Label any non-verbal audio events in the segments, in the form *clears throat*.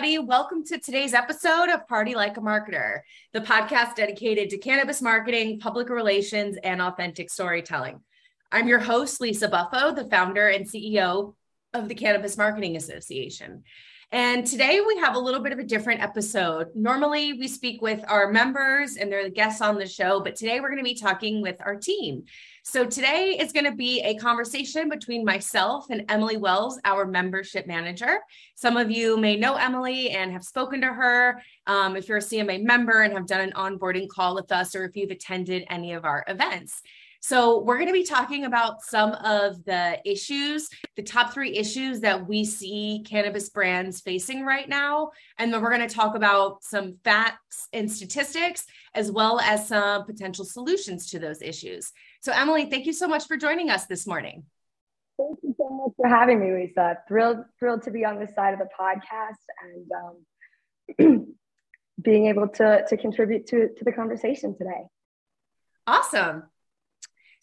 everybody. Welcome to today's episode of Party Like a Marketer, the podcast dedicated to cannabis marketing, public relations, and authentic storytelling. I'm your host, Lisa Buffo, the founder and CEO of the Cannabis Marketing Association. And today we have a little bit of a different episode. Normally we speak with our members and they're the guests on the show, but today we're going to be talking with our team. So today is going to be a conversation between myself and Emily Wells, our membership manager. Some of you may know Emily and have spoken to her. Um, if you're a CMA member and have done an onboarding call with us, or if you've attended any of our events. So, we're going to be talking about some of the issues, the top three issues that we see cannabis brands facing right now. And then we're going to talk about some facts and statistics, as well as some potential solutions to those issues. So, Emily, thank you so much for joining us this morning. Thank you so much for having me, Lisa. Thrilled, thrilled to be on this side of the podcast and um, *clears throat* being able to to contribute to to the conversation today. Awesome.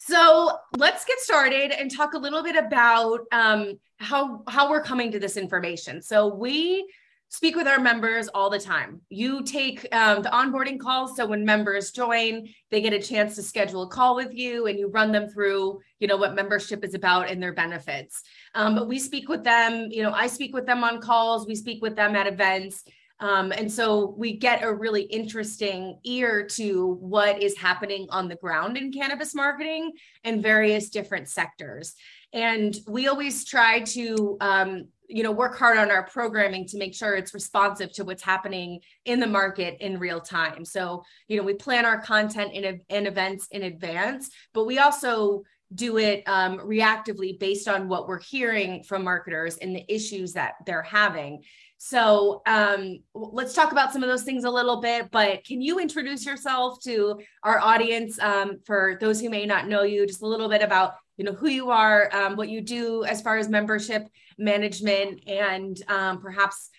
So let's get started and talk a little bit about um, how how we're coming to this information. So we speak with our members all the time. You take um, the onboarding calls. So when members join, they get a chance to schedule a call with you and you run them through, you know, what membership is about and their benefits. Um, but we speak with them, you know, I speak with them on calls, we speak with them at events. Um, and so we get a really interesting ear to what is happening on the ground in cannabis marketing and various different sectors. And we always try to um, you know work hard on our programming to make sure it's responsive to what's happening in the market in real time so you know we plan our content in, in events in advance but we also do it um, reactively based on what we're hearing from marketers and the issues that they're having so um, let's talk about some of those things a little bit. But can you introduce yourself to our audience um, for those who may not know you? Just a little bit about you know who you are, um, what you do as far as membership management, and um, perhaps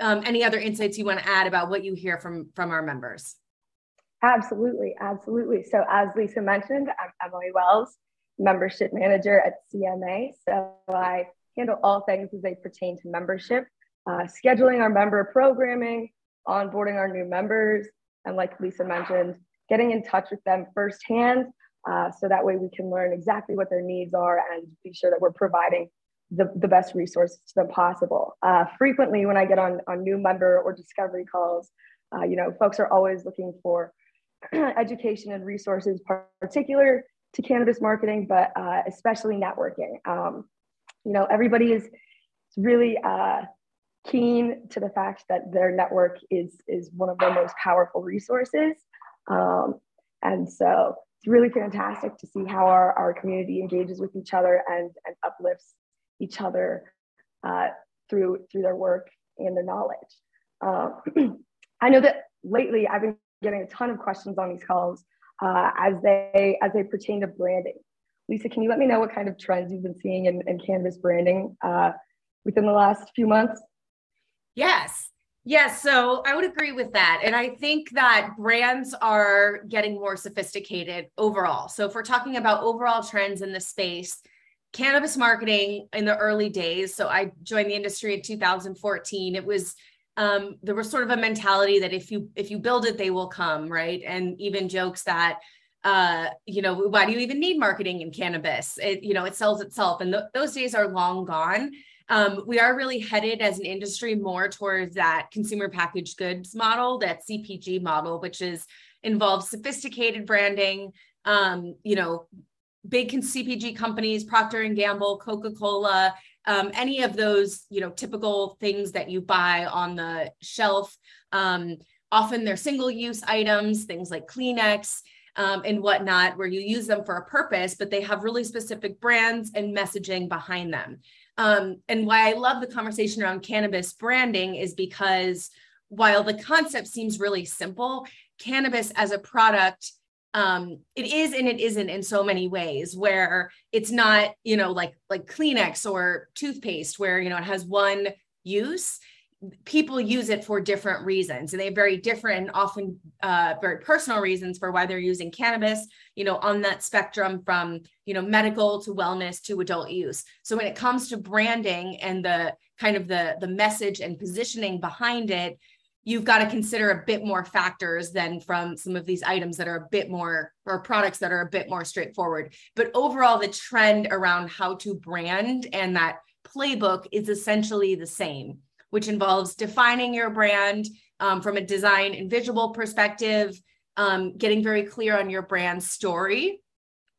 um, any other insights you want to add about what you hear from from our members. Absolutely, absolutely. So as Lisa mentioned, I'm Emily Wells, membership manager at CMA. So I handle all things as they pertain to membership uh, scheduling our member programming, onboarding our new members, and like Lisa mentioned, getting in touch with them firsthand uh, so that way we can learn exactly what their needs are and be sure that we're providing the, the best resources to them possible. Uh, frequently, when I get on, on new member or discovery calls, uh, you know, folks are always looking for *clears throat* education and resources, particular to cannabis marketing, but uh, especially networking. Um, you know, everybody is really uh, keen to the fact that their network is is one of their most powerful resources. Um, and so it's really fantastic to see how our, our community engages with each other and, and uplifts each other uh, through through their work and their knowledge. Um, *clears throat* i know that lately i've been getting a ton of questions on these calls uh, as they as they pertain to branding. Lisa can you let me know what kind of trends you've been seeing in, in branding uh, within the last few months Yes. Yes, so I would agree with that. And I think that brands are getting more sophisticated overall. So if we're talking about overall trends in the space, cannabis marketing in the early days, so I joined the industry in 2014, it was um, there was sort of a mentality that if you if you build it, they will come, right? And even jokes that uh, you know, why do you even need marketing in cannabis? It, you know, it sells itself. And th- those days are long gone um, we are really headed as an industry more towards that consumer packaged goods model, that CPG model, which is involves sophisticated branding. Um, you know, big CPG companies, Procter and Gamble, Coca Cola, um, any of those, you know, typical things that you buy on the shelf. Um, often they're single use items, things like Kleenex. Um, and whatnot, where you use them for a purpose, but they have really specific brands and messaging behind them. Um, and why I love the conversation around cannabis branding is because while the concept seems really simple, cannabis as a product um it is and it isn't in so many ways where it's not you know like like kleenex or toothpaste where you know it has one use people use it for different reasons. And they have very different often uh, very personal reasons for why they're using cannabis you know on that spectrum from you know medical to wellness to adult use. So when it comes to branding and the kind of the the message and positioning behind it you've got to consider a bit more factors than from some of these items that are a bit more or products that are a bit more straightforward. But overall the trend around how to brand and that playbook is essentially the same which involves defining your brand um, from a design and visual perspective, um, getting very clear on your brand story.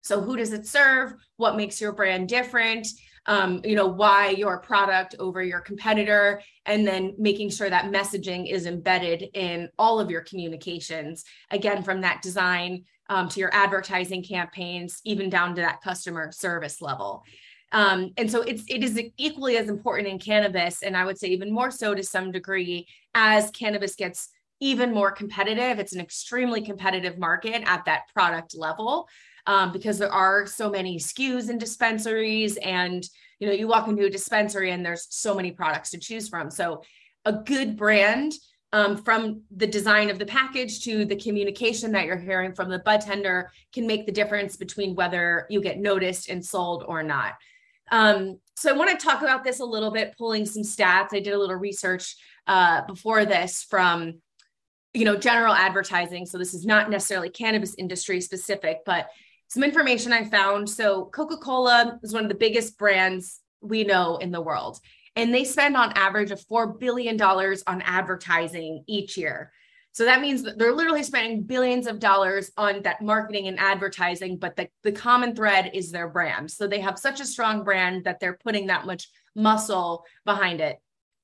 So, who does it serve? What makes your brand different? Um, you know, why your product over your competitor, and then making sure that messaging is embedded in all of your communications. Again, from that design um, to your advertising campaigns, even down to that customer service level. Um, and so it's it is equally as important in cannabis, and I would say even more so to some degree as cannabis gets even more competitive. It's an extremely competitive market at that product level um, because there are so many SKUs in dispensaries, and you know you walk into a dispensary and there's so many products to choose from. So a good brand um, from the design of the package to the communication that you're hearing from the bud tender can make the difference between whether you get noticed and sold or not. Um, so I want to talk about this a little bit, pulling some stats. I did a little research uh, before this from, you know, general advertising. So this is not necessarily cannabis industry specific, but some information I found. So Coca-Cola is one of the biggest brands we know in the world. And they spend on average of $4 billion on advertising each year. So that means that they're literally spending billions of dollars on that marketing and advertising, but the, the common thread is their brand. So they have such a strong brand that they're putting that much muscle behind it.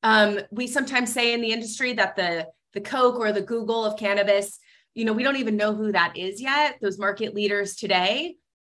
Um, we sometimes say in the industry that the the Coke or the Google of cannabis, you know, we don't even know who that is yet. Those market leaders today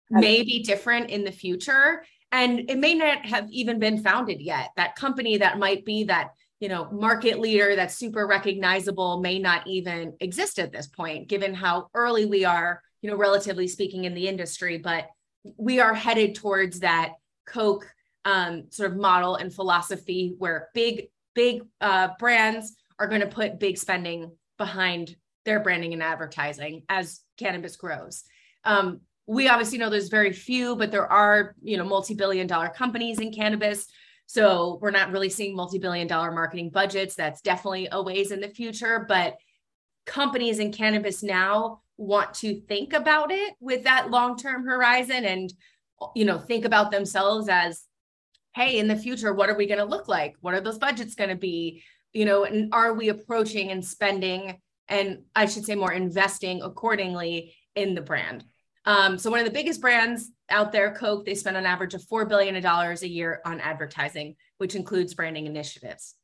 may be different in the future. And it may not have even been founded yet. That company that might be that you know market leader that's super recognizable may not even exist at this point given how early we are you know relatively speaking in the industry. But we are headed towards that coke um, sort of model and philosophy where big big uh, brands are going to put big spending behind their branding and advertising as cannabis grows. Um, we obviously know there's very few but there are you know multi-billion dollar companies in cannabis so we're not really seeing multi-billion dollar marketing budgets. That's definitely a ways in the future, but companies in cannabis now want to think about it with that long-term horizon and you know think about themselves as hey in the future what are we going to look like? What are those budgets going to be? You know and are we approaching and spending and i should say more investing accordingly in the brand um, so one of the biggest brands out there, Coke, they spend an average of $4 billion a year on advertising, which includes branding initiatives.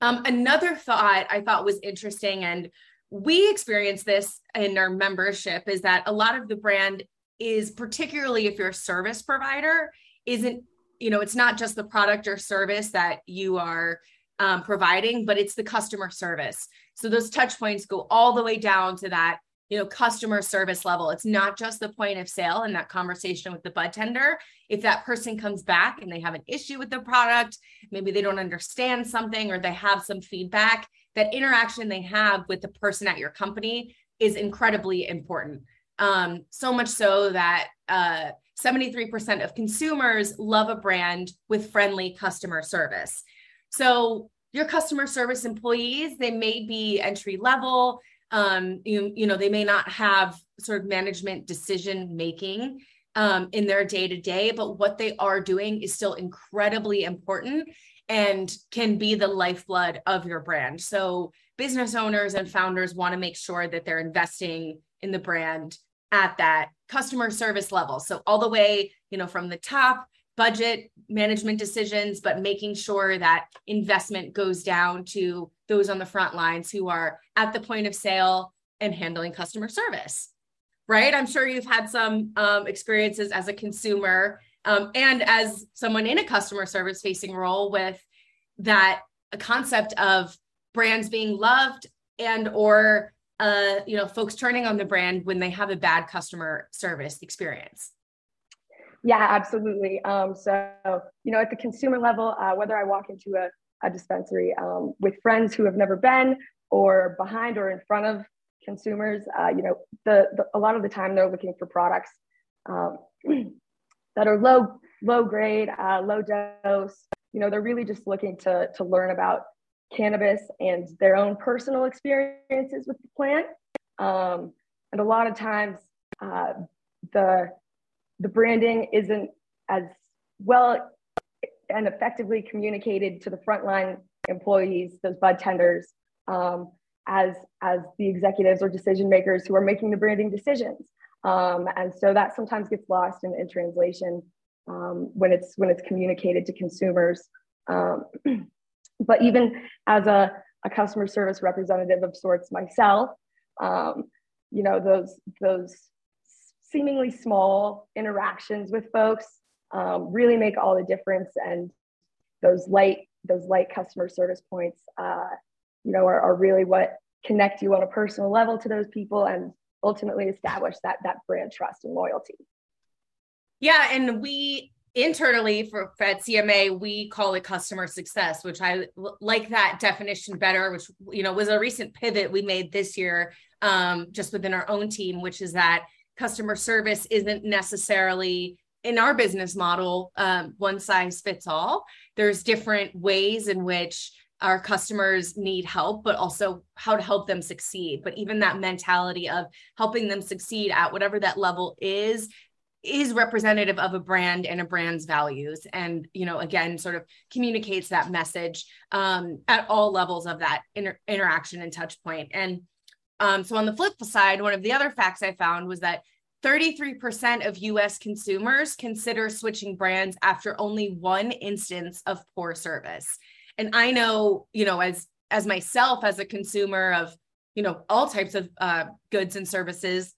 Um, another thought I thought was interesting, and we experience this in our membership, is that a lot of the brand is particularly if you're a service provider, isn't, you know, it's not just the product or service that you are um, providing, but it's the customer service. So those touch points go all the way down to that you know customer service level. It's not just the point of sale and that conversation with the bud tender. If that person comes back and they have an issue with the product maybe they don't understand something or they have some feedback that interaction they have with the person at your company is incredibly important. Um, so much so that uh, 73% of consumers love a brand with friendly customer service. So your customer service employees they may be entry level um, you, you know, they may not have sort of management decision making um, in their day to day, but what they are doing is still incredibly important and can be the lifeblood of your brand. So, business owners and founders want to make sure that they're investing in the brand at that customer service level. So, all the way, you know, from the top budget management decisions, but making sure that investment goes down to those on the front lines who are at the point of sale and handling customer service. Right. I'm sure you've had some um, experiences as a consumer um, and as someone in a customer service facing role with that concept of brands being loved and or uh, you know folks turning on the brand when they have a bad customer service experience yeah, absolutely. Um, so, you know, at the consumer level, uh, whether I walk into a a dispensary um, with friends who have never been or behind or in front of consumers. Uh, you know, the, the, a lot of the time they're looking for products um, *clears throat* that are low low grade, uh, low dose. You know, they're really just looking to to learn about cannabis and their own personal experiences with the plant. Um, and a lot of times, uh, the the branding isn't as well and effectively communicated to the frontline employees, those bud tenders, um, as as the executives or decision makers who are making the branding decisions. Um, and so that sometimes gets lost in, in translation um, when it's when it's communicated to consumers. Um, *clears throat* but even as a, a customer service representative of sorts myself, um, you know those those seemingly small interactions with folks um, really make all the difference. And those light those light customer service points, uh, you know, are, are really what connect you on a personal level to those people and ultimately establish that that brand trust and loyalty. Yeah, and we internally for, at CMA we call it customer success, which I like that definition better. Which you know was a recent pivot we made this year, um, just within our own team, which is that customer service isn't necessarily in our business model um, one size fits all. There's different ways in which our customers need help, but also how to help them succeed. But even that mentality of helping them succeed at whatever that level is is representative of a brand and a brand's values and you know again sort of communicates that message um, at all levels of that inter- interaction and touch point and um, so on the flip side one of the other facts i found was that 33% of US consumers consider switching brands after only one instance of poor service. And i know you know as as myself as a consumer of you know all types of uh, goods and services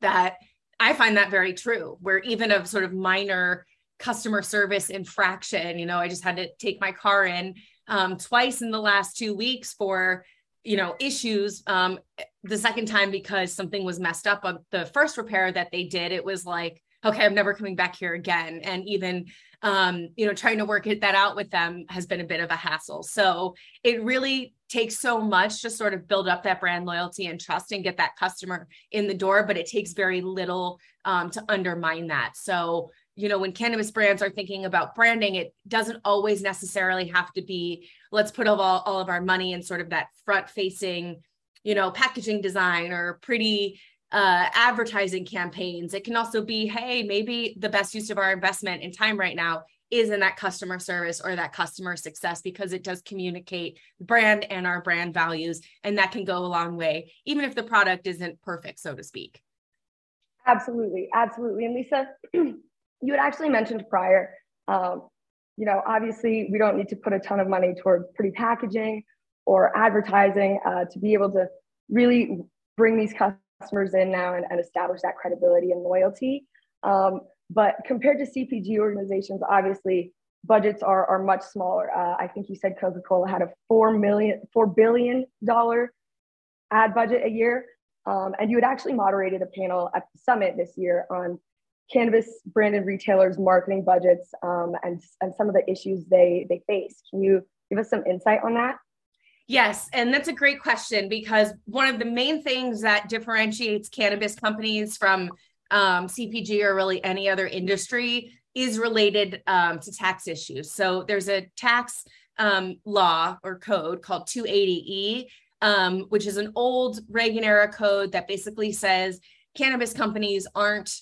that i find that very true where even a sort of minor customer service infraction you know i just had to take my car in um, twice in the last two weeks for you know issues um, the second time because something was messed up on the first repair that they did it was like okay i'm never coming back here again and even um, you know, trying to work it, that out with them has been a bit of a hassle. So it really takes so much to sort of build up that brand loyalty and trust and get that customer in the door, but it takes very little um, to undermine that. So, you know, when cannabis brands are thinking about branding, it doesn't always necessarily have to be, let's put all, all of our money in sort of that front facing, you know, packaging design or pretty uh, advertising campaigns. It can also be, hey, maybe the best use of our investment in time right now is in that customer service or that customer success because it does communicate brand and our brand values. And that can go a long way, even if the product isn't perfect, so to speak. Absolutely. Absolutely. And Lisa, *clears throat* you had actually mentioned prior, um, you know, obviously we don't need to put a ton of money towards pretty packaging or advertising uh, to be able to really bring these customers in now and, and establish that credibility and loyalty. Um, but compared to CPG organizations, obviously budgets are, are much smaller. Uh, I think you said Coca-Cola had a four million, four billion dollar ad budget a year. Um, and you had actually moderated a panel at the summit this year on cannabis branded retailers' marketing budgets um, and, and some of the issues they, they face. Can you give us some insight on that? Yes, and that's a great question because one of the main things that differentiates cannabis companies from um, CPG or really any other industry is related um, to tax issues. So there's a tax um, law or code called 280E, um, which is an old Reagan era code that basically says cannabis companies aren't.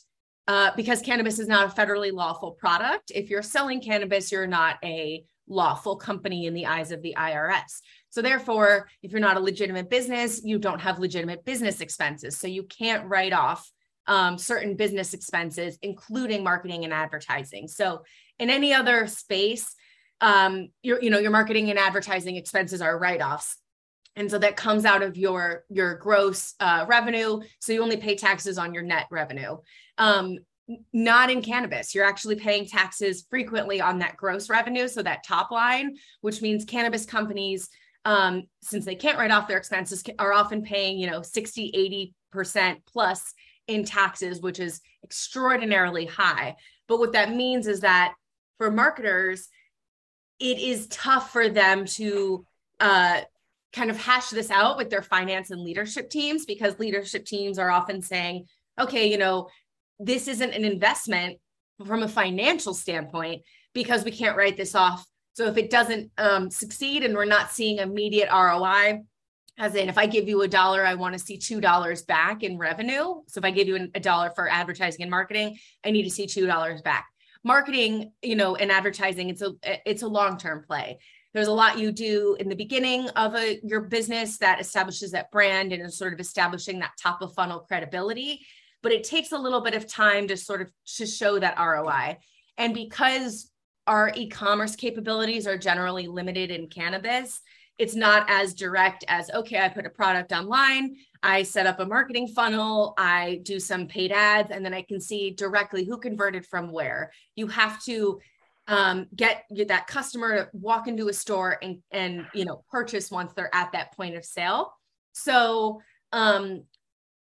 Uh, because cannabis is not a federally lawful product. If you're selling cannabis, you're not a lawful company in the eyes of the IRS. So therefore, if you're not a legitimate business, you don't have legitimate business expenses. So you can't write off um, certain business expenses, including marketing and advertising. So in any other space, um, your you know your marketing and advertising expenses are write-offs and so that comes out of your your gross uh, revenue. So you only pay taxes on your net revenue. Um, not in cannabis. You're actually paying taxes frequently on that gross revenue. So that top line which means cannabis companies um, since they can't write off their expenses, are often paying, you know, 60, 80% plus in taxes, which is extraordinarily high. But what that means is that for marketers, it is tough for them to uh, kind of hash this out with their finance and leadership teams because leadership teams are often saying, okay, you know, this isn't an investment from a financial standpoint because we can't write this off. So if it doesn't um, succeed and we're not seeing immediate ROI, as in if I give you a dollar, I want to see two dollars back in revenue. So if I give you a dollar for advertising and marketing, I need to see two dollars back. Marketing, you know, and advertising, it's a it's a long term play. There's a lot you do in the beginning of a your business that establishes that brand and is sort of establishing that top of funnel credibility but it takes a little bit of time to sort of to show that ROI. And because our e-commerce capabilities are generally limited in cannabis, it's not as direct as okay, I put a product online, I set up a marketing funnel, I do some paid ads, and then I can see directly who converted from where. You have to um, get, get that customer to walk into a store and and you know purchase once they're at that point of sale. So um,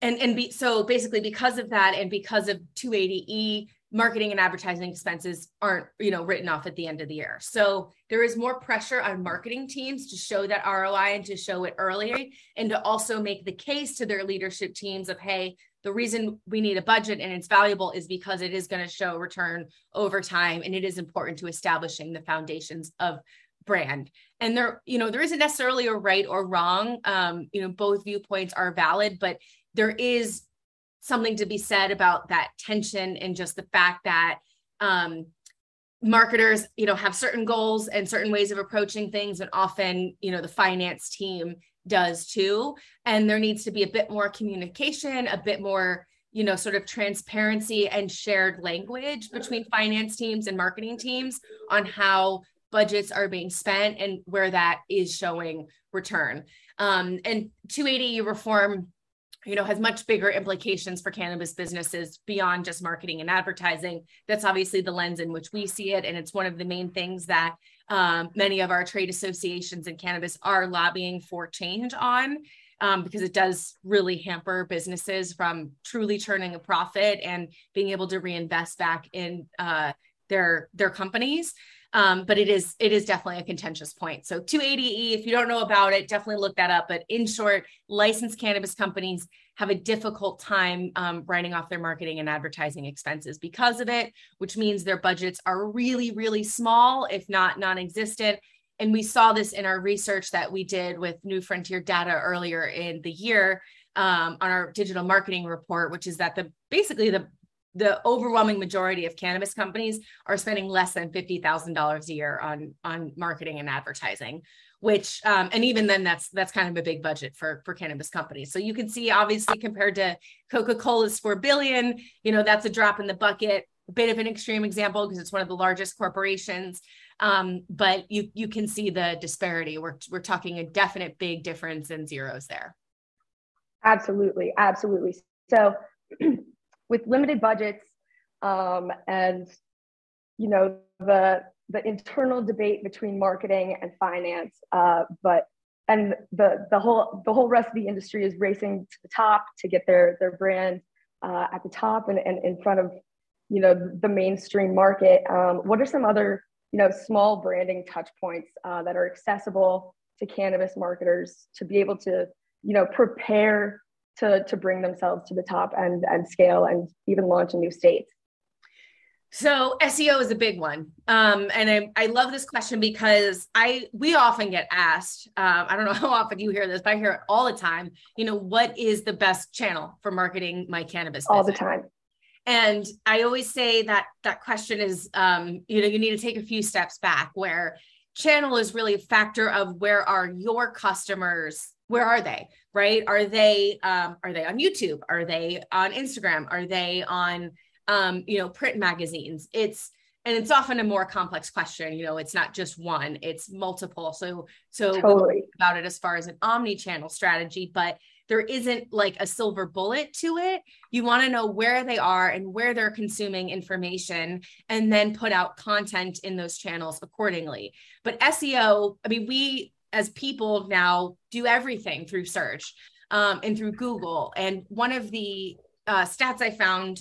and and be so basically because of that and because of 280e marketing and advertising expenses aren't you know written off at the end of the year so there is more pressure on marketing teams to show that roi and to show it early and to also make the case to their leadership teams of hey the reason we need a budget and it's valuable is because it is going to show return over time and it is important to establishing the foundations of brand. And there you know there isn't necessarily a right or wrong. Um you know both viewpoints are valid but there is something to be said about that tension and just the fact that um, marketers you know have certain goals and certain ways of approaching things and often you know the finance team does too. And there needs to be a bit more communication a bit more you know sort of transparency and shared language between finance teams and marketing teams on how budgets are being spent and where that is showing return. Um, and 280 reform you know has much bigger implications for cannabis businesses beyond just marketing and advertising. That's obviously the lens in which we see it and it's one of the main things that um, many of our trade associations in cannabis are lobbying for change on um, because it does really hamper businesses from truly turning a profit and being able to reinvest back in uh, their their companies um, but it is it is definitely a contentious point. So 280E, if you don't know about it, definitely look that up. But in short, licensed cannabis companies have a difficult time um, writing off their marketing and advertising expenses because of it, which means their budgets are really really small, if not non-existent. And we saw this in our research that we did with New Frontier Data earlier in the year um, on our digital marketing report, which is that the basically the the overwhelming majority of cannabis companies are spending less than $50,000 a year on on marketing and advertising which um, and even then that's that's kind of a big budget for for cannabis companies. So you can see obviously compared to coca-cola's 4 billion you know that's a drop in the bucket a bit of an extreme example because it's one of the largest corporations um, but you you can see the disparity. We're we're talking a definite big difference in zeros there. Absolutely absolutely. So *clears throat* with limited budgets um, and you know the the internal debate between marketing and finance uh, but and the the whole the whole rest of the industry is racing to the top to get their their brand uh, at the top and, and in front of you know the mainstream market. Um, what are some other you know small branding touch points uh, that are accessible to cannabis marketers to be able to you know prepare to to bring themselves to the top and and scale and even launch in new states so SEO is a big one, um, and I, I love this question because I we often get asked. Um, I don't know *laughs* how often you hear this, but I hear it all the time. You know, what is the best channel for marketing my cannabis? All business? the time. And I always say that that question is, um, you know, you need to take a few steps back. Where channel is really a factor of where are your customers where are they right? Are they um, are they on youtube? Are they on instagram? Are they on um, you know print magazines? It's and it's often a more complex question you know it's not just one it's multiple. So so totally. about it as far as an omni-channel strategy but there isn't like a silver bullet to it you want to know where they are and where they're consuming information and then put out content in those channels accordingly but seo i mean we as people now do everything through search um, and through Google. And one of the uh, stats I found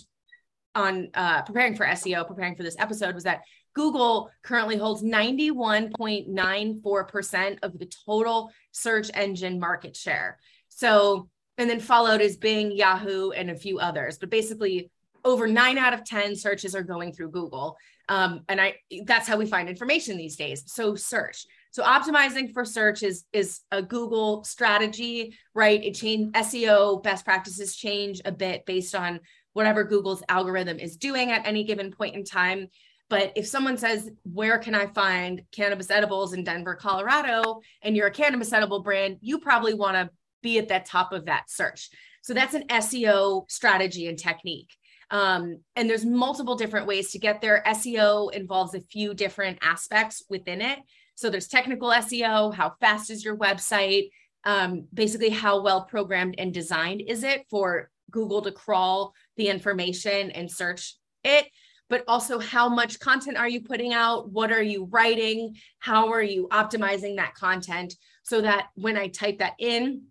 on uh, preparing for SEO, preparing for this episode, was that Google currently holds 91.94% of the total search engine market share. So, and then followed is Bing, Yahoo, and a few others. But basically, over nine out of 10 searches are going through Google. Um, and I that's how we find information these days. So search. So optimizing for search is is a Google strategy, right? It change SEO best practices change a bit based on whatever Google's algorithm is doing at any given point in time. But if someone says, Where can I find cannabis edibles in Denver, Colorado? and you're a cannabis edible brand, you probably want to be at the top of that search. So that's an SEO strategy and technique. Um, and there's multiple different ways to get there. SEO involves a few different aspects within it. So there's technical SEO, how fast is your website? Um, basically, how well programmed and designed is it for Google to crawl the information and search it? But also, how much content are you putting out? What are you writing? How are you optimizing that content so that when I type that in,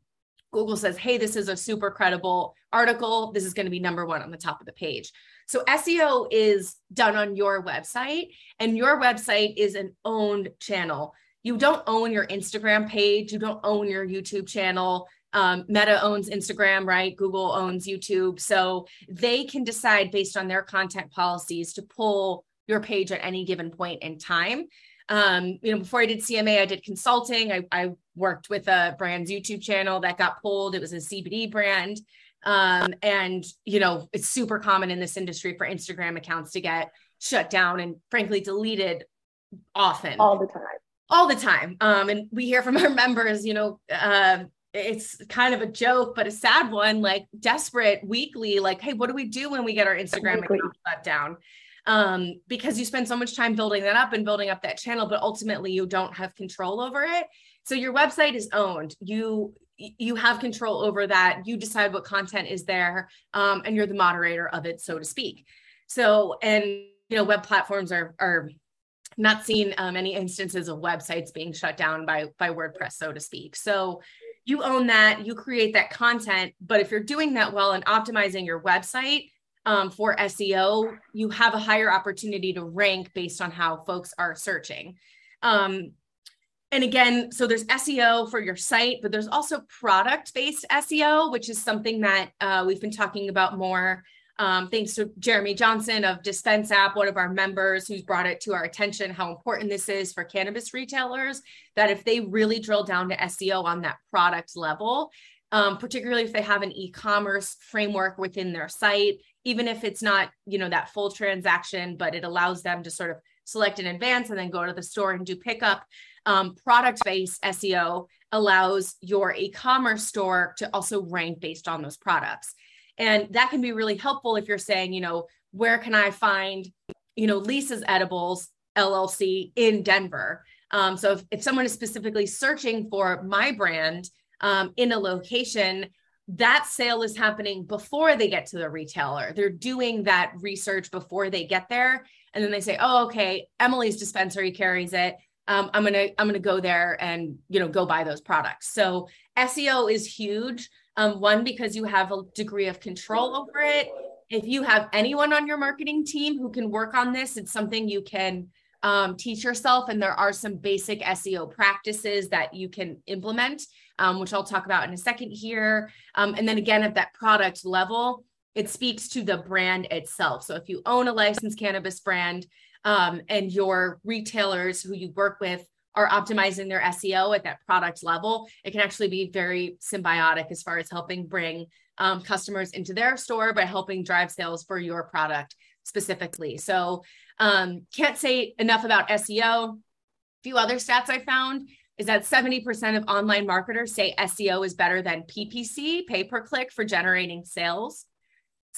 Google says, hey, this is a super credible article. This is going to be number one on the top of the page. So SEO is done on your website, and your website is an owned channel. You don't own your Instagram page, you don't own your YouTube channel. Um, Meta owns Instagram, right? Google owns YouTube. So they can decide based on their content policies to pull your page at any given point in time. Um, you know, before I did CMA, I did consulting. I, I worked with a brand's YouTube channel that got pulled. It was a CBD brand. Um, and, you know, it's super common in this industry for Instagram accounts to get shut down and frankly deleted often. All the time. All the time. Um, and we hear from *laughs* our members, you know, uh, it's kind of a joke, but a sad one, like desperate weekly, like, hey, what do we do when we get our Instagram weekly. account shut down? um, because you spend so much time building that up and building up that channel, but ultimately you don't have control over it. So your website is owned. You you have control over that. You decide what content is there, um, and you're the moderator of it, so to speak. So, and you know, web platforms are are not seen um, any instances of websites being shut down by by WordPress, so to speak. So you own that, you create that content. But if you're doing that well and optimizing your website, um, for SEO, you have a higher opportunity to rank based on how folks are searching. Um, and again, so there's SEO for your site, but there's also product based SEO, which is something that uh, we've been talking about more. Um, thanks to Jeremy Johnson of Dispense App, one of our members who's brought it to our attention how important this is for cannabis retailers. That if they really drill down to SEO on that product level, um, particularly if they have an e-commerce framework within their site even if it's not you know that full transaction but it allows them to sort of select in advance and then go to the store and do pickup um, product based seo allows your e-commerce store to also rank based on those products and that can be really helpful if you're saying you know where can i find you know lisa's edibles llc in denver um, so if, if someone is specifically searching for my brand um, in a location that sale is happening before they get to the retailer. They're doing that research before they get there, and then they say, "Oh, okay, Emily's dispensary carries it. Um, I'm gonna I'm gonna go there and you know go buy those products." So SEO is huge. Um, one because you have a degree of control over it. If you have anyone on your marketing team who can work on this, it's something you can um, teach yourself. And there are some basic SEO practices that you can implement um, which I'll talk about in a second here. Um, and then again, at that product level, it speaks to the brand itself. So if you own a licensed cannabis brand um, and your retailers who you work with are optimizing their SEO at that product level, it can actually be very symbiotic as far as helping bring um, customers into their store, but helping drive sales for your product specifically. So um, can't say enough about SEO. A few other stats I found is that 70% of online marketers say SEO is better than PPC, pay per click, for generating sales.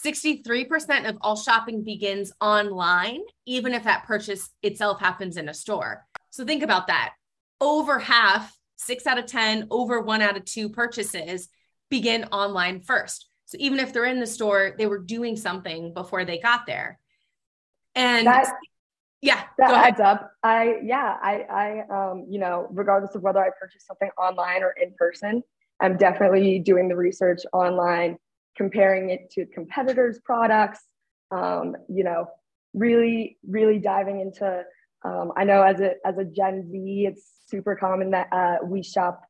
63% of all shopping begins online, even if that purchase itself happens in a store. So think about that. Over half, six out of 10, over one out of two purchases begin online first. So even if they're in the store, they were doing something before they got there. And that, yeah, that adds up. I yeah, I I um you know regardless of whether I purchase something online or in person, I'm definitely doing the research online, comparing it to competitors' products. Um, you know, really, really diving into. Um, I know as a as a Gen Z, it's super common that uh, we shop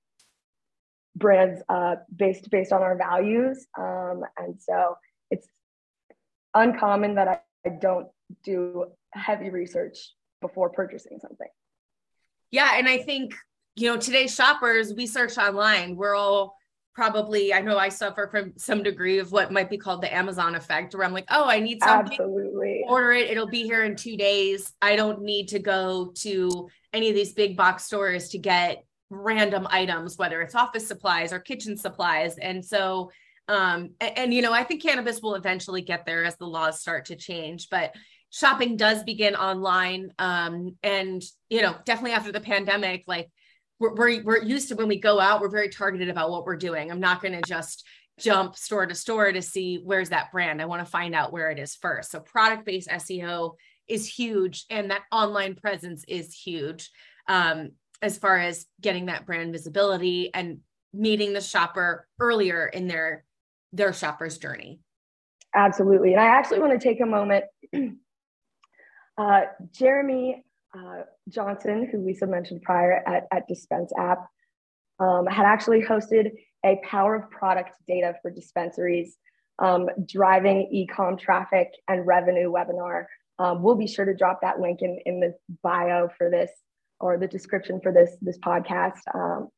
brands uh, based based on our values, um, and so it's uncommon that I, I don't do heavy research before purchasing something. Yeah, and I think you know today's shoppers we search online. We're all probably I know I suffer from some degree of what might be called the Amazon effect, where I'm like, oh, I need something, Absolutely. order it, it'll be here in two days. I don't need to go to any of these big box stores to get random items, whether it's office supplies or kitchen supplies. And so um, and, and you know, I think cannabis will eventually get there as the laws start to change, but shopping does begin online. Um, and you know, definitely after the pandemic, like we're, we're, we're used to when we go out, we're very targeted about what we're doing. I'm not going to just jump store to store to see where's that brand. I want to find out where it is first. So product based SEO is huge, and that online presence is huge um, as far as getting that brand visibility and meeting the shopper earlier in their their shopper's journey. Absolutely, and I actually want to take a moment. *clears throat* uh, Jeremy uh, Johnson, who Lisa mentioned prior at, at Dispense app, um, had actually hosted a power of product data for dispensaries um, driving e-com traffic and revenue webinar. Um, we'll be sure to drop that link in, in the bio for this or the description for this, this podcast. Um,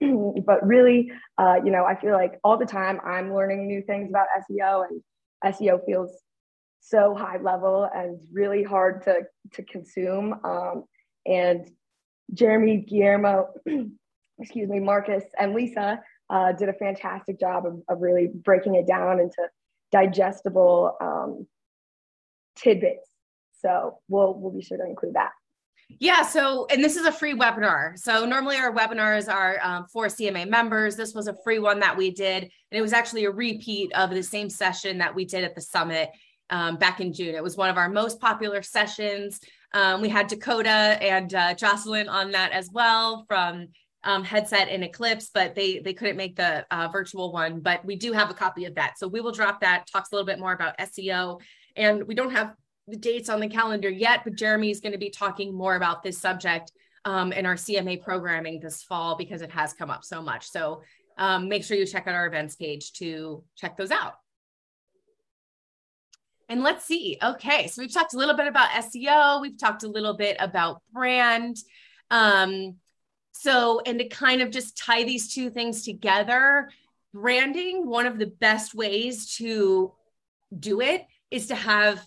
*clears throat* but really, uh, you know, I feel like all the time I'm learning new things about SEO and SEO feels so high level and really hard to to consume. Um, and Jeremy, Guillermo, *clears throat* excuse me, Marcus, and Lisa uh, did a fantastic job of, of really breaking it down into digestible um, tidbits. So we'll we'll be sure to include that. Yeah. So, and this is a free webinar. So, normally our webinars are um, for CMA members. This was a free one that we did. And it was actually a repeat of the same session that we did at the summit um, back in June. It was one of our most popular sessions. Um, we had Dakota and uh, Jocelyn on that as well from um, Headset and Eclipse, but they they couldn't make the uh, virtual one. But we do have a copy of that, so we will drop that. Talks a little bit more about SEO, and we don't have the dates on the calendar yet, but Jeremy is going to be talking more about this subject um, in our CMA programming this fall because it has come up so much. So um, make sure you check out our events page to check those out. And let's see. Okay, so we've talked a little bit about SEO. We've talked a little bit about brand. Um, so, and to kind of just tie these two things together, branding, one of the best ways to do it is to have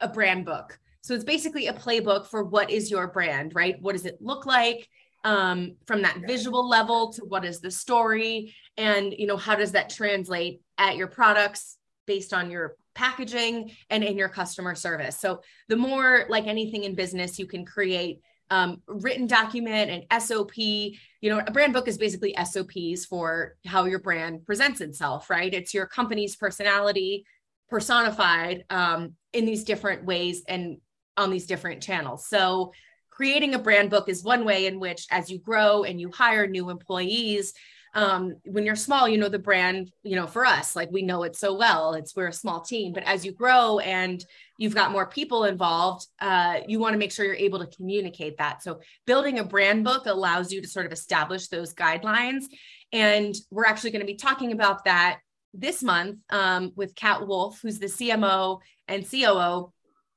a brand book. So it's basically a playbook for what is your brand, right? What does it look like? Um, from that visual level to what is the story and you know how does that translate at your products based on your packaging and in your customer service. So the more like anything in business, you can create um, written document and SOP. You know, a brand book is basically SOPs for how your brand presents itself, right? It's your company's personality personified um, in these different ways and on these different channels. So creating a brand book is one way in which as you grow and you hire new employees um, when you're small, you know, the brand, you know, for us, like we know it so well. It's we're a small team, but as you grow and you've got more people involved, uh, you want to make sure you're able to communicate that. So building a brand book allows you to sort of establish those guidelines. And we're actually going to be talking about that this month um, with Kat Wolf, who's the CMO and COO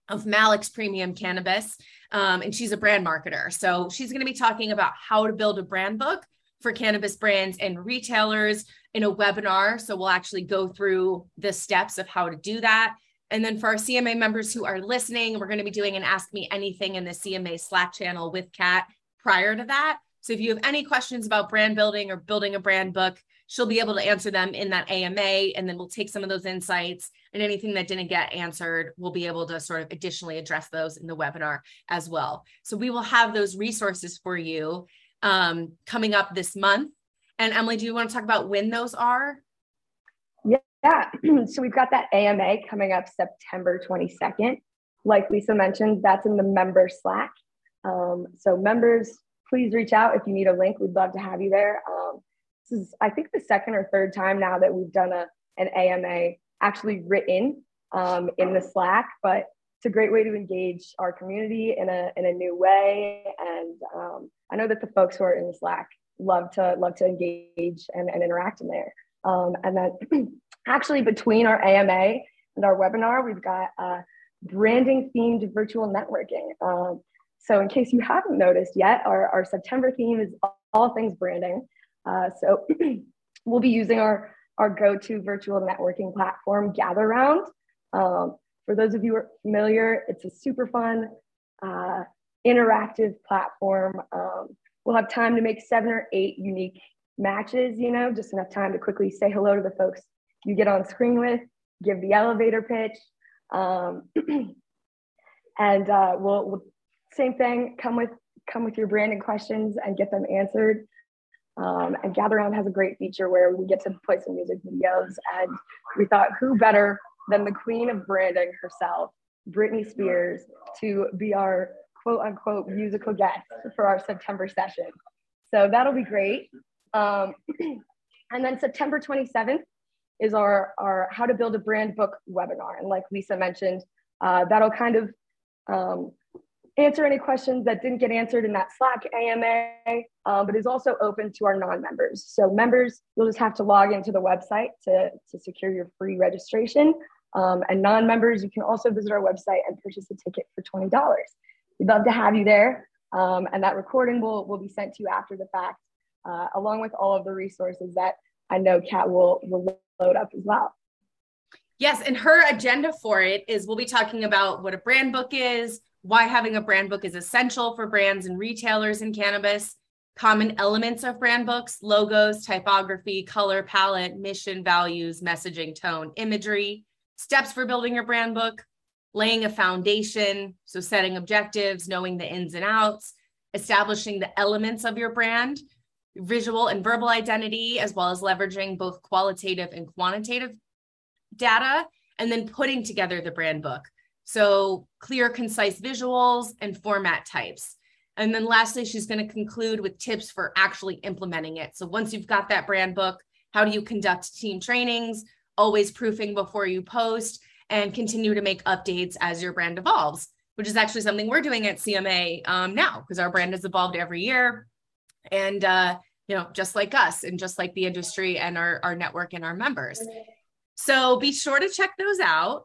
of Malik's Premium Cannabis. Um, and she's a brand marketer. So she's going to be talking about how to build a brand book for cannabis brands and retailers in a webinar. So we'll actually go through the steps of how to do that. And then for our CMA members who are listening, we're going to be doing an Ask Me Anything in the CMA Slack channel with Kat prior to that. So if you have any questions about brand building or building a brand book, she'll be able to answer them in that AMA. And then we'll take some of those insights and anything that didn't get answered, we'll be able to sort of additionally address those in the webinar as well. So we will have those resources for you um, coming up this month. And Emily, do you want to talk about when those are? Yeah, yeah. *clears throat* so we've got that AMA coming up September 22nd. Like Lisa mentioned, that's in the member Slack. Um, so members, please reach out if you need a link. We'd love to have you there. Um, this is, I think, the second or third time now that we've done a an AMA actually written um, in the Slack, but it's a great way to engage our community in a in a new way. And um, I know that the folks who are in Slack love to love to engage and, and interact in there. Um, and then *clears throat* actually between our AMA and our webinar, we've got uh, branding themed virtual networking. Um, so in case you haven't noticed yet, our, our September theme is all things branding. Uh, so *clears throat* we'll be using our, our go-to virtual networking platform, GatherRound. Um, for those of you who are familiar, it's a super fun, uh, interactive platform. Um, we'll have time to make seven or eight unique matches, you know, just enough time to quickly say hello to the folks you get on screen with, give the elevator pitch. Um, *clears throat* and uh, we'll, we'll, same thing, come with, come with your branding questions and get them answered. Um, and Gatheround has a great feature where we get to play some music videos. And we thought, who better than the queen of branding herself, Britney Spears, to be our quote unquote musical guest for our September session. So that'll be great. Um, *clears throat* and then September 27th is our, our How to Build a Brand Book webinar. And like Lisa mentioned, uh, that'll kind of um, answer any questions that didn't get answered in that Slack AMA, um, but is also open to our non-members. So members, you'll just have to log into the website to, to secure your free registration. Um, and non-members, you can also visit our website and purchase a ticket for $20. We'd love to have you there. Um, and that recording will, will be sent to you after the fact, uh, along with all of the resources that I know Kat will, will load up as well. Yes, and her agenda for it is we'll be talking about what a brand book is, why having a brand book is essential for brands and retailers in cannabis, common elements of brand books, logos, typography, color palette, mission, values, messaging, tone, imagery, steps for building your brand book, laying a foundation, so setting objectives, knowing the ins and outs, establishing the elements of your brand, visual and verbal identity, as well as leveraging both qualitative and quantitative data, and then putting together the brand book. So, clear, concise visuals and format types. And then lastly, she's going to conclude with tips for actually implementing it. So, once you've got that brand book, how do you conduct team trainings? Always proofing before you post and continue to make updates as your brand evolves, which is actually something we're doing at CMA um, now because our brand has evolved every year. And, uh, you know, just like us and just like the industry and our, our network and our members. So be sure to check those out.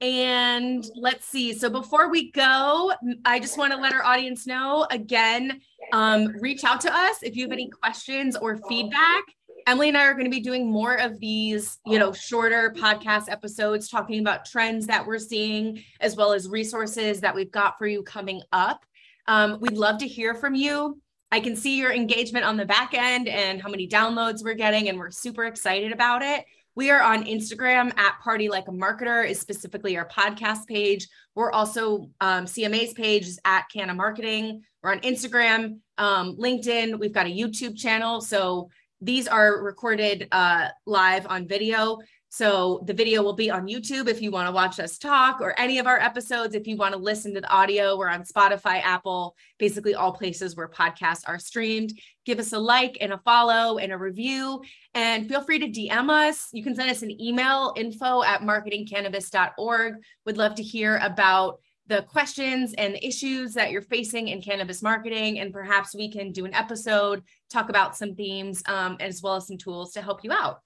And let's see. So before we go, I just want to let our audience know again, um, reach out to us if you have any questions or feedback. Emily and I are going to be doing more of these, you know, shorter podcast episodes talking about trends that we're seeing, as well as resources that we've got for you coming up. Um, we'd love to hear from you. I can see your engagement on the back end and how many downloads we're getting, and we're super excited about it. We are on Instagram at Party Like a Marketer is specifically our podcast page. We're also um, CMA's page is at Canna Marketing. We're on Instagram, um, LinkedIn. We've got a YouTube channel. So these are recorded uh, live on video. So the video will be on YouTube if you want to watch us talk or any of our episodes. If you want to listen to the audio, we're on Spotify, Apple, basically all places where podcasts are streamed. Give us a like and a follow and a review. And feel free to DM us. You can send us an email info at marketingcannabis.org. Would love to hear about the questions and the issues that you're facing in cannabis marketing. And perhaps we can do an episode, talk about some themes, um, as well as some tools to help you out.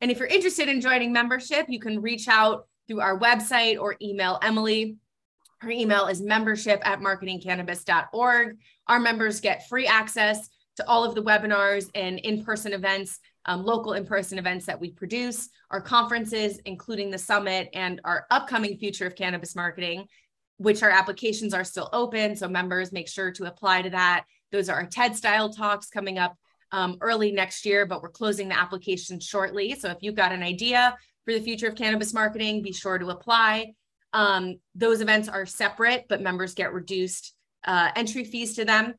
And if you're interested in joining membership, you can reach out through our website or email Emily. Her email is membership at marketingcannabis.org. Our members get free access to all of the webinars and in person events, um, local in person events that we produce, our conferences, including the summit and our upcoming Future of Cannabis Marketing, which our applications are still open. So members make sure to apply to that. Those are our TED style talks coming up um, early next year, but we're closing the application shortly. So if you've got an idea for the future of cannabis marketing, be sure to apply. Um, those events are separate, but members get reduced uh, entry fees to them.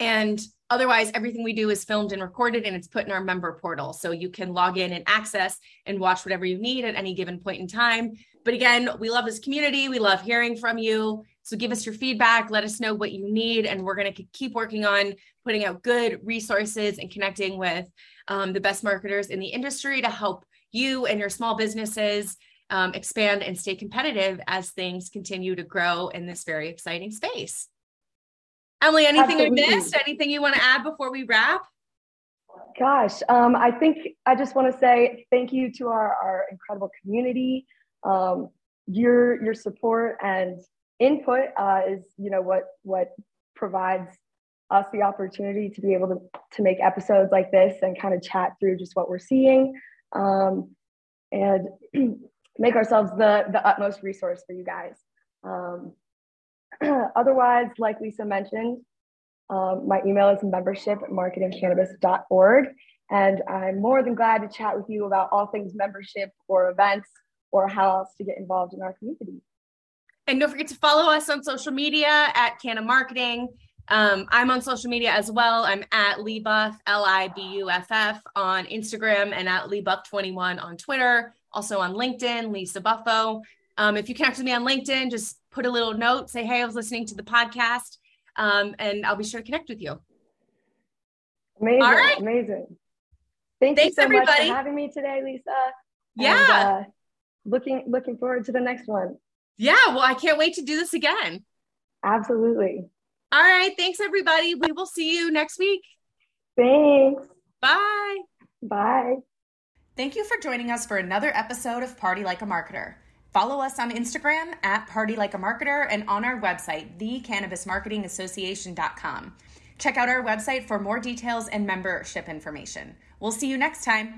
And otherwise, everything we do is filmed and recorded and it's put in our member portal. So you can log in and access and watch whatever you need at any given point in time. But again, we love this community. We love hearing from you. So give us your feedback, let us know what you need, and we're going to keep working on putting out good resources and connecting with um, the best marketers in the industry to help you and your small businesses um, expand and stay competitive as things continue to grow in this very exciting space. Emily, anything Absolutely. we missed? Anything you want to add before we wrap? Gosh, um, I think I just want to say thank you to our, our incredible community. Um, your your support and input uh, is you know what what provides us the opportunity to be able to to make episodes like this and kind of chat through just what we're seeing um, and *clears throat* make ourselves the the utmost resource for you guys. Um, *clears throat* otherwise, like Lisa mentioned, um, my email is membership at marketingcannabis.org. And I'm more than glad to chat with you about all things membership or events or how else to get involved in our community. And don't forget to follow us on social media at Canna Marketing. Um, I'm on social media as well. I'm at Libuff, L I B U F F on Instagram and at Libuff21 on Twitter. Also on LinkedIn, Lisa Buffo. Um, if you connect with me on LinkedIn, just put a little note, say, hey, I was listening to the podcast um, and I'll be sure to connect with you. Amazing. All right. Amazing. Thank Thanks, you so everybody. much for having me today, Lisa. Yeah. And, uh, looking looking forward to the next one. Yeah, well, I can't wait to do this again. Absolutely. All right. Thanks, everybody. We will see you next week. Thanks. Bye. Bye. Thank you for joining us for another episode of Party Like a Marketer. Follow us on Instagram at Party Like a Marketer and on our website, thecannabismarketingassociation.com. Check out our website for more details and membership information. We'll see you next time.